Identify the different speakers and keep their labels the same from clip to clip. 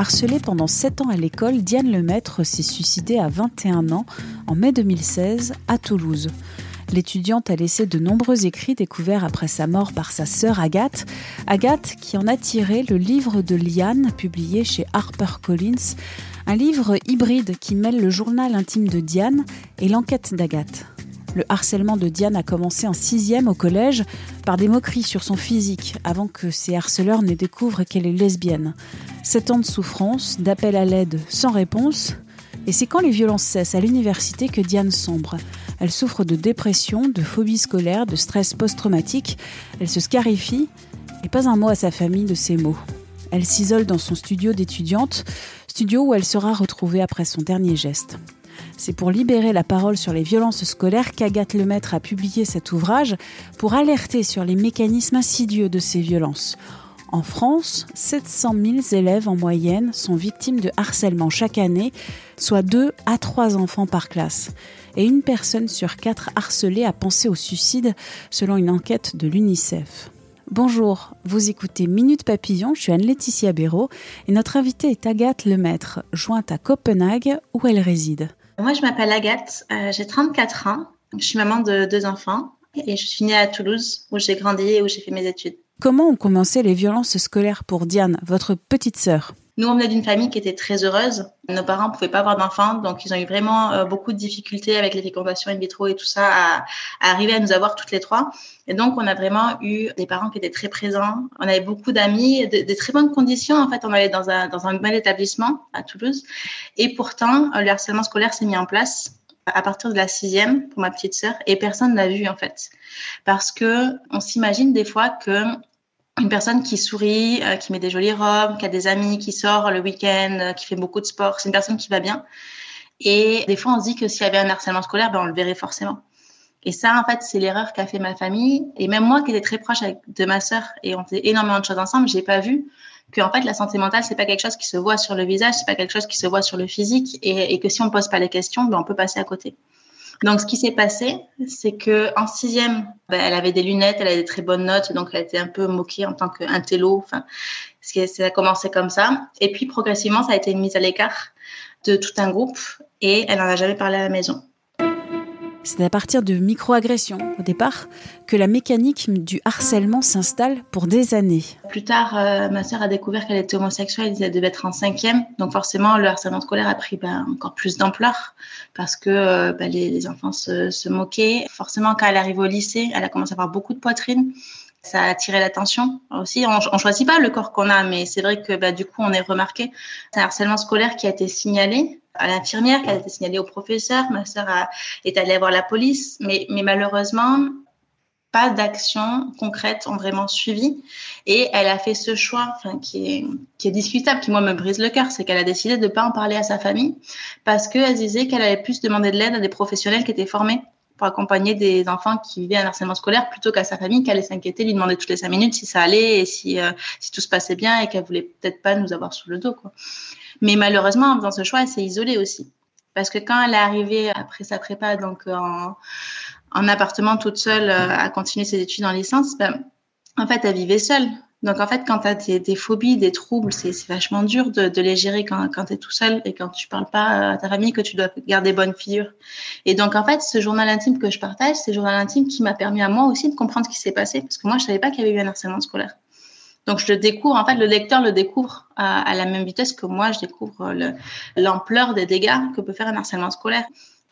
Speaker 1: Harcelée pendant 7 ans à l'école, Diane Lemaître s'est suicidée à 21 ans en mai 2016 à Toulouse. L'étudiante a laissé de nombreux écrits découverts après sa mort par sa sœur Agathe. Agathe qui en a tiré le livre de Liane, publié chez HarperCollins, un livre hybride qui mêle le journal intime de Diane et l'enquête d'Agathe. Le harcèlement de Diane a commencé en sixième au collège par des moqueries sur son physique avant que ses harceleurs ne découvrent qu'elle est lesbienne. Sept ans de souffrance, d'appel à l'aide sans réponse. Et c'est quand les violences cessent à l'université que Diane sombre. Elle souffre de dépression, de phobie scolaire, de stress post-traumatique. Elle se scarifie et pas un mot à sa famille de ces mots. Elle s'isole dans son studio d'étudiante, studio où elle sera retrouvée après son dernier geste. C'est pour libérer la parole sur les violences scolaires qu'Agathe Lemaître a publié cet ouvrage pour alerter sur les mécanismes insidieux de ces violences. En France, 700 000 élèves en moyenne sont victimes de harcèlement chaque année, soit 2 à 3 enfants par classe. Et une personne sur 4 harcelée a pensé au suicide, selon une enquête de l'UNICEF. Bonjour, vous écoutez Minute Papillon, je suis Anne-Laetitia Béraud et notre invitée est Agathe Lemaître, jointe à Copenhague où elle réside.
Speaker 2: Moi, je m'appelle Agathe, euh, j'ai 34 ans, je suis maman de deux enfants et je suis née à Toulouse où j'ai grandi et où j'ai fait mes études.
Speaker 1: Comment ont commencé les violences scolaires pour Diane, votre petite sœur?
Speaker 2: Nous, on venait d'une famille qui était très heureuse. Nos parents ne pouvaient pas avoir d'enfants, donc ils ont eu vraiment euh, beaucoup de difficultés avec les fécondations in vitro et tout ça à, arriver à nous avoir toutes les trois. Et donc, on a vraiment eu des parents qui étaient très présents. On avait beaucoup d'amis, de, de, très bonnes conditions. En fait, on allait dans un, dans un bel établissement à Toulouse. Et pourtant, le harcèlement scolaire s'est mis en place à partir de la sixième pour ma petite sœur et personne n'a vu en fait parce que on s'imagine des fois que une personne qui sourit, euh, qui met des jolies robes, qui a des amis, qui sort le week-end, euh, qui fait beaucoup de sport. C'est une personne qui va bien. Et des fois, on se dit que s'il y avait un harcèlement scolaire, ben, on le verrait forcément. Et ça, en fait, c'est l'erreur qu'a fait ma famille. Et même moi, qui étais très proche de ma sœur, et on faisait énormément de choses ensemble, j'ai pas vu que, en fait, la santé mentale, c'est pas quelque chose qui se voit sur le visage, c'est pas quelque chose qui se voit sur le physique, et, et que si on pose pas les questions, ben, on peut passer à côté. Donc, ce qui s'est passé, c'est que en sixième, ben, elle avait des lunettes, elle avait des très bonnes notes, donc elle était un peu moquée en tant qu'intello. Enfin, ça a commencé comme ça. Et puis, progressivement, ça a été une mise à l'écart de tout un groupe et elle n'en a jamais parlé à la maison.
Speaker 1: C'est à partir de microagressions, au départ, que la mécanique du harcèlement s'installe pour des années.
Speaker 2: Plus tard, euh, ma sœur a découvert qu'elle était homosexuelle, elle devait être en cinquième. Donc forcément, le harcèlement scolaire a pris ben, encore plus d'ampleur parce que euh, ben, les, enfants se, moquaient. Forcément, quand elle arrive au lycée, elle a commencé à avoir beaucoup de poitrine ça a attiré l'attention aussi. On, on choisit pas le corps qu'on a, mais c'est vrai que bah, du coup, on est remarqué. C'est un harcèlement scolaire qui a été signalé à l'infirmière, qui a été signalé au professeur. Ma sœur est allée voir la police, mais, mais malheureusement, pas d'actions concrètes ont vraiment suivi. Et elle a fait ce choix, enfin, qui est, qui est discutable, qui moi me brise le cœur, c'est qu'elle a décidé de ne pas en parler à sa famille parce qu'elle disait qu'elle allait plus demander de l'aide à des professionnels qui étaient formés pour accompagner des enfants qui vivaient un harcèlement scolaire plutôt qu'à sa famille qui allait s'inquiéter, lui demander toutes les cinq minutes si ça allait et si, euh, si tout se passait bien et qu'elle voulait peut-être pas nous avoir sous le dos. Mais malheureusement, en faisant ce choix, elle s'est isolée aussi. Parce que quand elle est arrivée après sa prépa, donc en, en appartement toute seule euh, à continuer ses études en licence, ben, en fait, elle vivait seule. Donc, en fait, quand tu as des, des, phobies, des troubles, c'est vachement dur de, de, les gérer quand, quand tu es tout seul et quand tu parles pas à ta famille, que tu dois garder bonne figure. Et donc, en fait, ce journal intime que je partage, c'est le journal intime qui m'a permis à moi aussi de comprendre ce qui s'est passé. Parce que moi, je savais pas qu'il y avait eu un harcèlement scolaire. Donc, je le découvre, en fait, le lecteur le découvre à, à la même vitesse que moi, je découvre l'ampleur des dégâts que peut faire un harcèlement scolaire.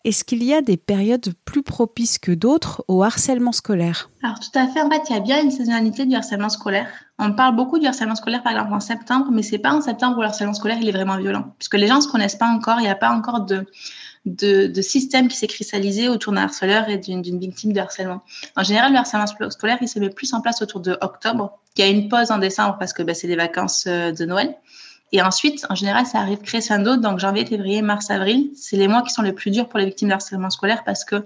Speaker 1: Est-ce qu'il y a des périodes plus propices que d'autres au harcèlement scolaire?
Speaker 2: Alors tout à fait, en fait, il y a bien une saisonnalité du harcèlement scolaire. On parle beaucoup du harcèlement scolaire par exemple en septembre, mais c'est pas en septembre où le harcèlement scolaire est vraiment violent, puisque les gens ne se connaissent pas encore, il n'y a pas encore de système qui s'est cristallisé autour d'un harceleur et d'une victime de harcèlement. En général, le harcèlement scolaire, il se met plus en place autour de octobre. Y a une pause en décembre parce que bah, c'est les vacances euh, de Noël. Et ensuite, en général, ça arrive crescendo, donc janvier, février, mars, avril. C'est les mois qui sont les plus durs pour les victimes de harcèlement scolaire parce que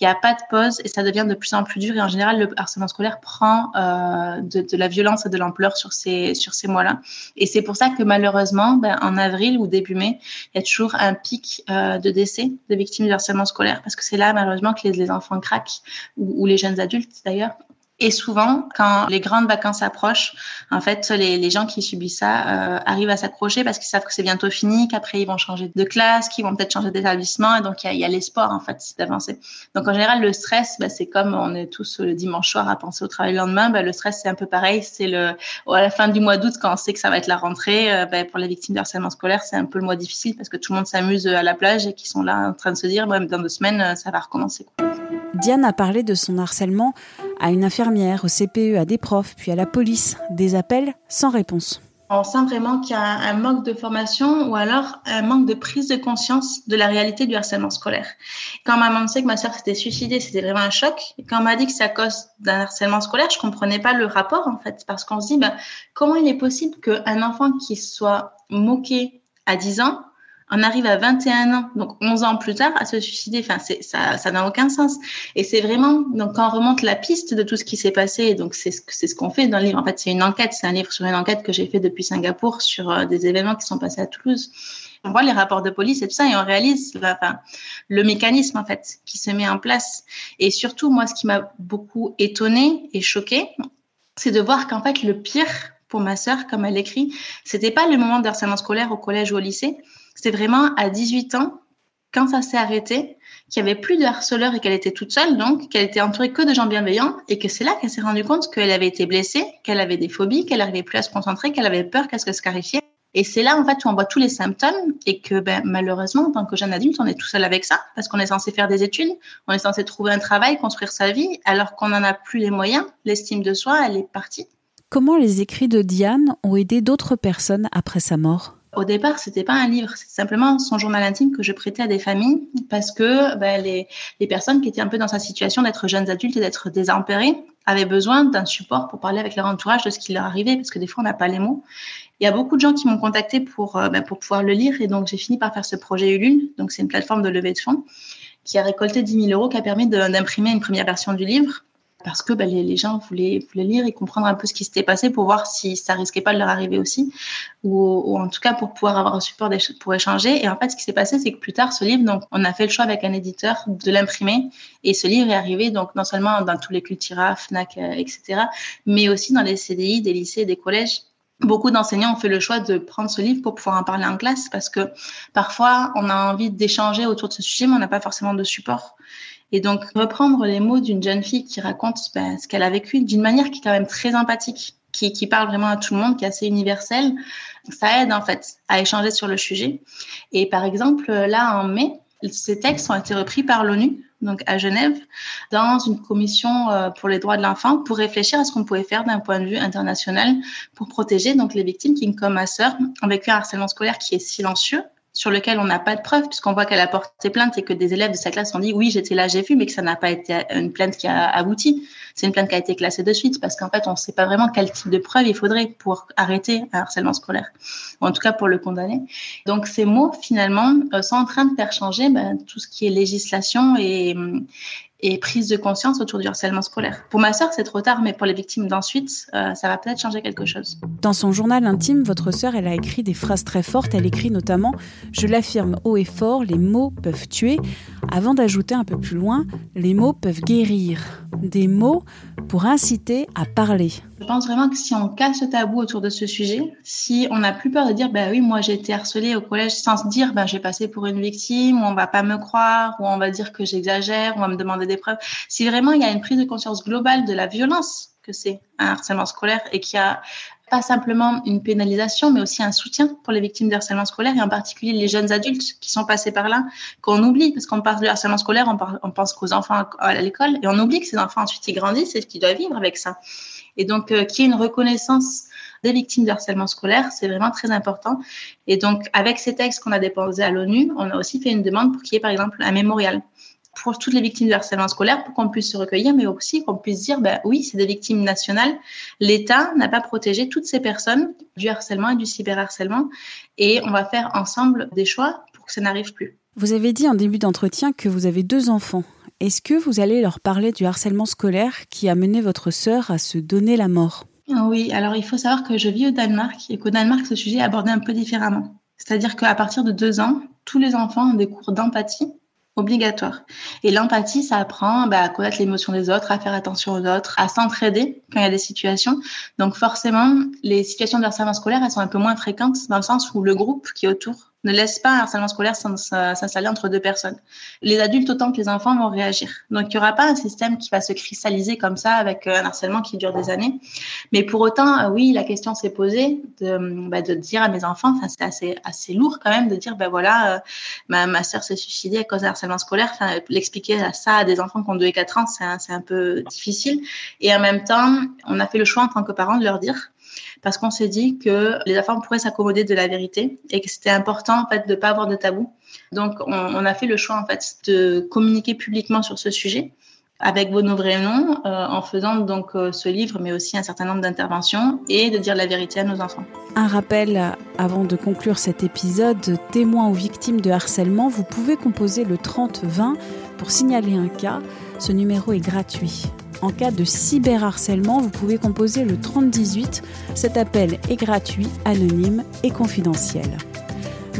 Speaker 2: il n'y a pas de pause et ça devient de plus en plus dur. Et en général, le harcèlement scolaire prend euh, de, de, la violence et de l'ampleur sur ces, sur ces mois-là. Et c'est pour ça que malheureusement, ben, en avril ou début mai, il y a toujours un pic euh, de décès de victimes de harcèlement scolaire parce que c'est là, malheureusement, que les, les enfants craquent ou, ou les jeunes adultes d'ailleurs et souvent, quand les grandes vacances approchent, en fait, les, les gens qui subissent ça euh, arrivent à s'accrocher parce qu'ils savent que c'est bientôt fini, qu'après ils vont changer de classe, qu'ils vont peut-être changer d'établissement, et donc il y a, a l'espoir en fait d'avancer. Donc en général, le stress, bah, c'est comme on est tous le dimanche soir à penser au travail le lendemain, bah, le stress c'est un peu pareil. C'est le à la fin du mois d'août quand on sait que ça va être la rentrée, bah, pour les victimes de scolaire, c'est un peu le mois difficile parce que tout le monde s'amuse à la plage et qui sont là en train de se dire, bah, dans deux semaines, euh, ça va recommencer.
Speaker 1: Diane a parlé de son harcèlement à une infirmière, au CPE, à des profs, puis à la police. Des appels sans réponse.
Speaker 2: On sent vraiment qu'il y a un manque de formation ou alors un manque de prise de conscience de la réalité du harcèlement scolaire. Quand maman sait que ma soeur s'était suicidée, c'était vraiment un choc. Quand on m'a dit que c'est à cause d'un harcèlement scolaire, je comprenais pas le rapport en fait, parce qu'on se dit, ben, comment il est possible qu'un enfant qui soit moqué à 10 ans on arrive à 21 ans, donc 11 ans plus tard, à se suicider. Enfin, ça, ça n'a aucun sens. Et c'est vraiment, donc, quand on remonte la piste de tout ce qui s'est passé, donc c'est ce, qu'on fait dans le livre. En fait, c'est une enquête, c'est un livre sur une enquête que j'ai fait depuis Singapour sur euh, des événements qui sont passés à Toulouse. On voit les rapports de police et tout ça, et on réalise le mécanisme, en fait, qui se met en place. Et surtout, moi, ce qui m'a beaucoup étonné et choqué, c'est de voir qu'en fait, le pire pour ma sœur, comme elle écrit, c'était pas le moment de harcèlement scolaire au collège ou au lycée, c'était vraiment à 18 ans, quand ça s'est arrêté, qu'il n'y avait plus de harceleurs et qu'elle était toute seule, donc qu'elle était entourée que de gens bienveillants, et que c'est là qu'elle s'est rendue compte qu'elle avait été blessée, qu'elle avait des phobies, qu'elle n'arrivait plus à se concentrer, qu'elle avait peur qu'elle se scarifiait. Et c'est là, en fait, où on voit tous les symptômes et que, ben, malheureusement, en tant que jeune adulte, on est tout seul avec ça parce qu'on est censé faire des études, on est censé trouver un travail, construire sa vie, alors qu'on n'en a plus les moyens. L'estime de soi, elle est partie.
Speaker 1: Comment les écrits de Diane ont aidé d'autres personnes après sa mort?
Speaker 2: Au départ, c'était pas un livre, c'est simplement son journal intime que je prêtais à des familles parce que ben, les, les, personnes qui étaient un peu dans sa situation d'être jeunes adultes et d'être désempérées avaient besoin d'un support pour parler avec leur entourage de ce qui leur arrivait parce que des fois on n'a pas les mots. Il y a beaucoup de gens qui m'ont contacté pour ben, pour pouvoir le lire et donc j'ai fini par faire ce projet Ulule. Donc c'est une plateforme de levée de fonds qui a récolté 10 000 euros qui a permis d'imprimer une première version du livre parce que bah, les, gens voulaient, lire et comprendre un peu ce qui s'était passé pour voir si ça risquait pas de leur arriver aussi, ou, en tout cas pour pouvoir avoir un support pour échanger. Et en fait, ce qui s'est passé, c'est que plus tard, ce livre, on a fait le choix avec un éditeur de l'imprimer, et ce livre est arrivé donc non seulement dans tous les Cultura, Fnac, euh, etc., mais aussi dans les CDI des lycées, des collèges. Beaucoup d'enseignants ont fait le choix de prendre ce livre pour pouvoir en parler en classe parce que parfois on a envie d'échanger autour de ce sujet, mais on n'a pas forcément de support. Et donc, reprendre les mots d'une jeune fille qui raconte ben, ce qu'elle a vécu d'une manière qui est quand même très empathique, qui, qui, parle vraiment à tout le monde, qui est assez universelle, ça aide en fait à échanger sur le sujet. Et par exemple, là, en mai, ces textes ont été repris par l'ONU, donc à Genève, dans une commission euh, pour les droits de l'enfant, pour réfléchir à ce qu'on pouvait faire d'un point de vue international pour protéger donc les victimes qui, comme ma sœur, ont vécu un harcèlement scolaire qui est silencieux, sur lequel on n'a pas de preuves, puisqu'on voit qu'elle a porté plainte et que des élèves de sa classe ont dit oui, j'étais là, j'ai vu, mais que ça n'a pas été une plainte qui a abouti. C'est une plainte qui a été classée de suite, parce qu'en fait, on ne sait pas vraiment quel type de preuve il faudrait pour arrêter un harcèlement scolaire, ou en tout cas pour le condamner. Donc ces mots, finalement, euh, sont en train de faire changer ben, tout ce qui est législation et, et prise de conscience autour du harcèlement scolaire. Pour ma sœur, c'est trop tard, mais pour les victimes d'ensuite, euh, ça va peut-être changer quelque chose.
Speaker 1: Dans son journal intime, votre sœur, elle a écrit des phrases très fortes. Elle écrit notamment Je l'affirme haut et fort, les mots peuvent tuer. Avant d'ajouter un peu plus loin, les mots peuvent guérir. Des mots pour inciter à parler.
Speaker 2: Je pense vraiment que si on casse le tabou autour de ce sujet, si on n'a plus peur de dire, bah oui, moi j'ai été harcelée au collège sans se dire, ben j'ai passé pour une victime, ou on va pas me croire, ou on va dire que j'exagère, ou on va me demander des preuves. Si vraiment il y a une prise de conscience globale de la violence que c'est un harcèlement scolaire et qu'il y a pas simplement une pénalisation, mais aussi un soutien pour les victimes de harcèlement scolaire et en particulier les jeunes adultes qui sont passés par là, qu'on oublie, parce qu'on parle de harcèlement scolaire, on, pense qu'aux enfants à l'école et on oublie que ces enfants ensuite ils grandissent et qu'ils doivent vivre avec ça. Et donc, euh, qu'il y ait une reconnaissance des victimes de harcèlement scolaire, c'est vraiment très important. Et donc, avec ces textes qu'on a déposés à l'ONU, on a aussi fait une demande pour qu'il y ait, par exemple, un mémorial pour toutes les victimes de harcèlement scolaire, pour qu'on puisse se recueillir, mais aussi qu'on puisse dire, ben oui, c'est des victimes nationales. L'État n'a pas protégé toutes ces personnes du harcèlement et du cyberharcèlement, et on va faire ensemble des choix pour que ça n'arrive plus.
Speaker 1: Vous avez dit en début d'entretien que vous avez deux enfants. Est-ce que vous allez leur parler du harcèlement scolaire qui a mené votre sœur à se donner la mort?
Speaker 2: Oui, alors il faut savoir que je vis au Danemark et qu'au Danemark, ce sujet est abordé un peu différemment. C'est-à-dire qu'à partir de deux ans, tous les enfants ont des cours d'empathie obligatoire. Et l'empathie, ça apprend bah, à connaître l'émotion des autres, à faire attention aux autres, à s'entraider quand il y a des situations. Donc forcément, les situations de harcèlement scolaire, elles sont un peu moins fréquentes dans le sens où le groupe qui est autour ne laisse pas un harcèlement scolaire s'installer entre deux personnes. Les adultes autant que les enfants vont réagir. Donc, il n'y aura pas un système qui va se cristalliser comme ça avec euh, un harcèlement qui dure des années. Mais pour autant, euh, oui, la question s'est posée de, bah, de dire à mes enfants, c'est assez, assez lourd quand même de dire, ben voilà, euh, ma, soeur s'est suicidée à cause d'un harcèlement scolaire. L'expliquer à ça à des enfants qui ont 2 et 4 ans, c'est un peu difficile. Et en même temps, on a fait le choix en tant que parents de leur dire, parce qu'on s'est dit que les enfants pourraient s'accommoder de la vérité et que c'était important en fait de pas avoir de tabou. Donc on, a fait le choix en fait de communiquer publiquement sur ce sujet avec vos vrais noms, euh, en faisant donc euh, ce livre, mais aussi un certain nombre d'interventions et de dire la vérité à nos enfants.
Speaker 1: Un rappel avant de conclure cet épisode, témoins ou victimes de harcèlement, vous pouvez composer le 30-20 pour signaler un cas. Ce numéro est gratuit. En cas de cyberharcèlement, vous pouvez composer le 3018. Cet appel est gratuit, anonyme et confidentiel.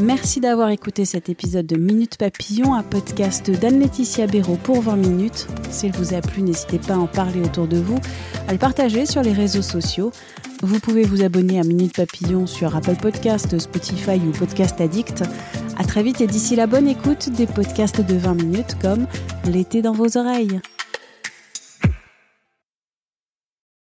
Speaker 1: Merci d'avoir écouté cet épisode de Minute Papillon, un podcast d'Anne-Laetitia Béraud pour 20 minutes. S'il vous a plu, n'hésitez pas à en parler autour de vous, à le partager sur les réseaux sociaux. Vous pouvez vous abonner à Minute Papillon sur Apple Podcast, Spotify ou Podcast Addict. À très vite et d'ici la bonne écoute des podcasts de 20 minutes comme L'été dans vos oreilles.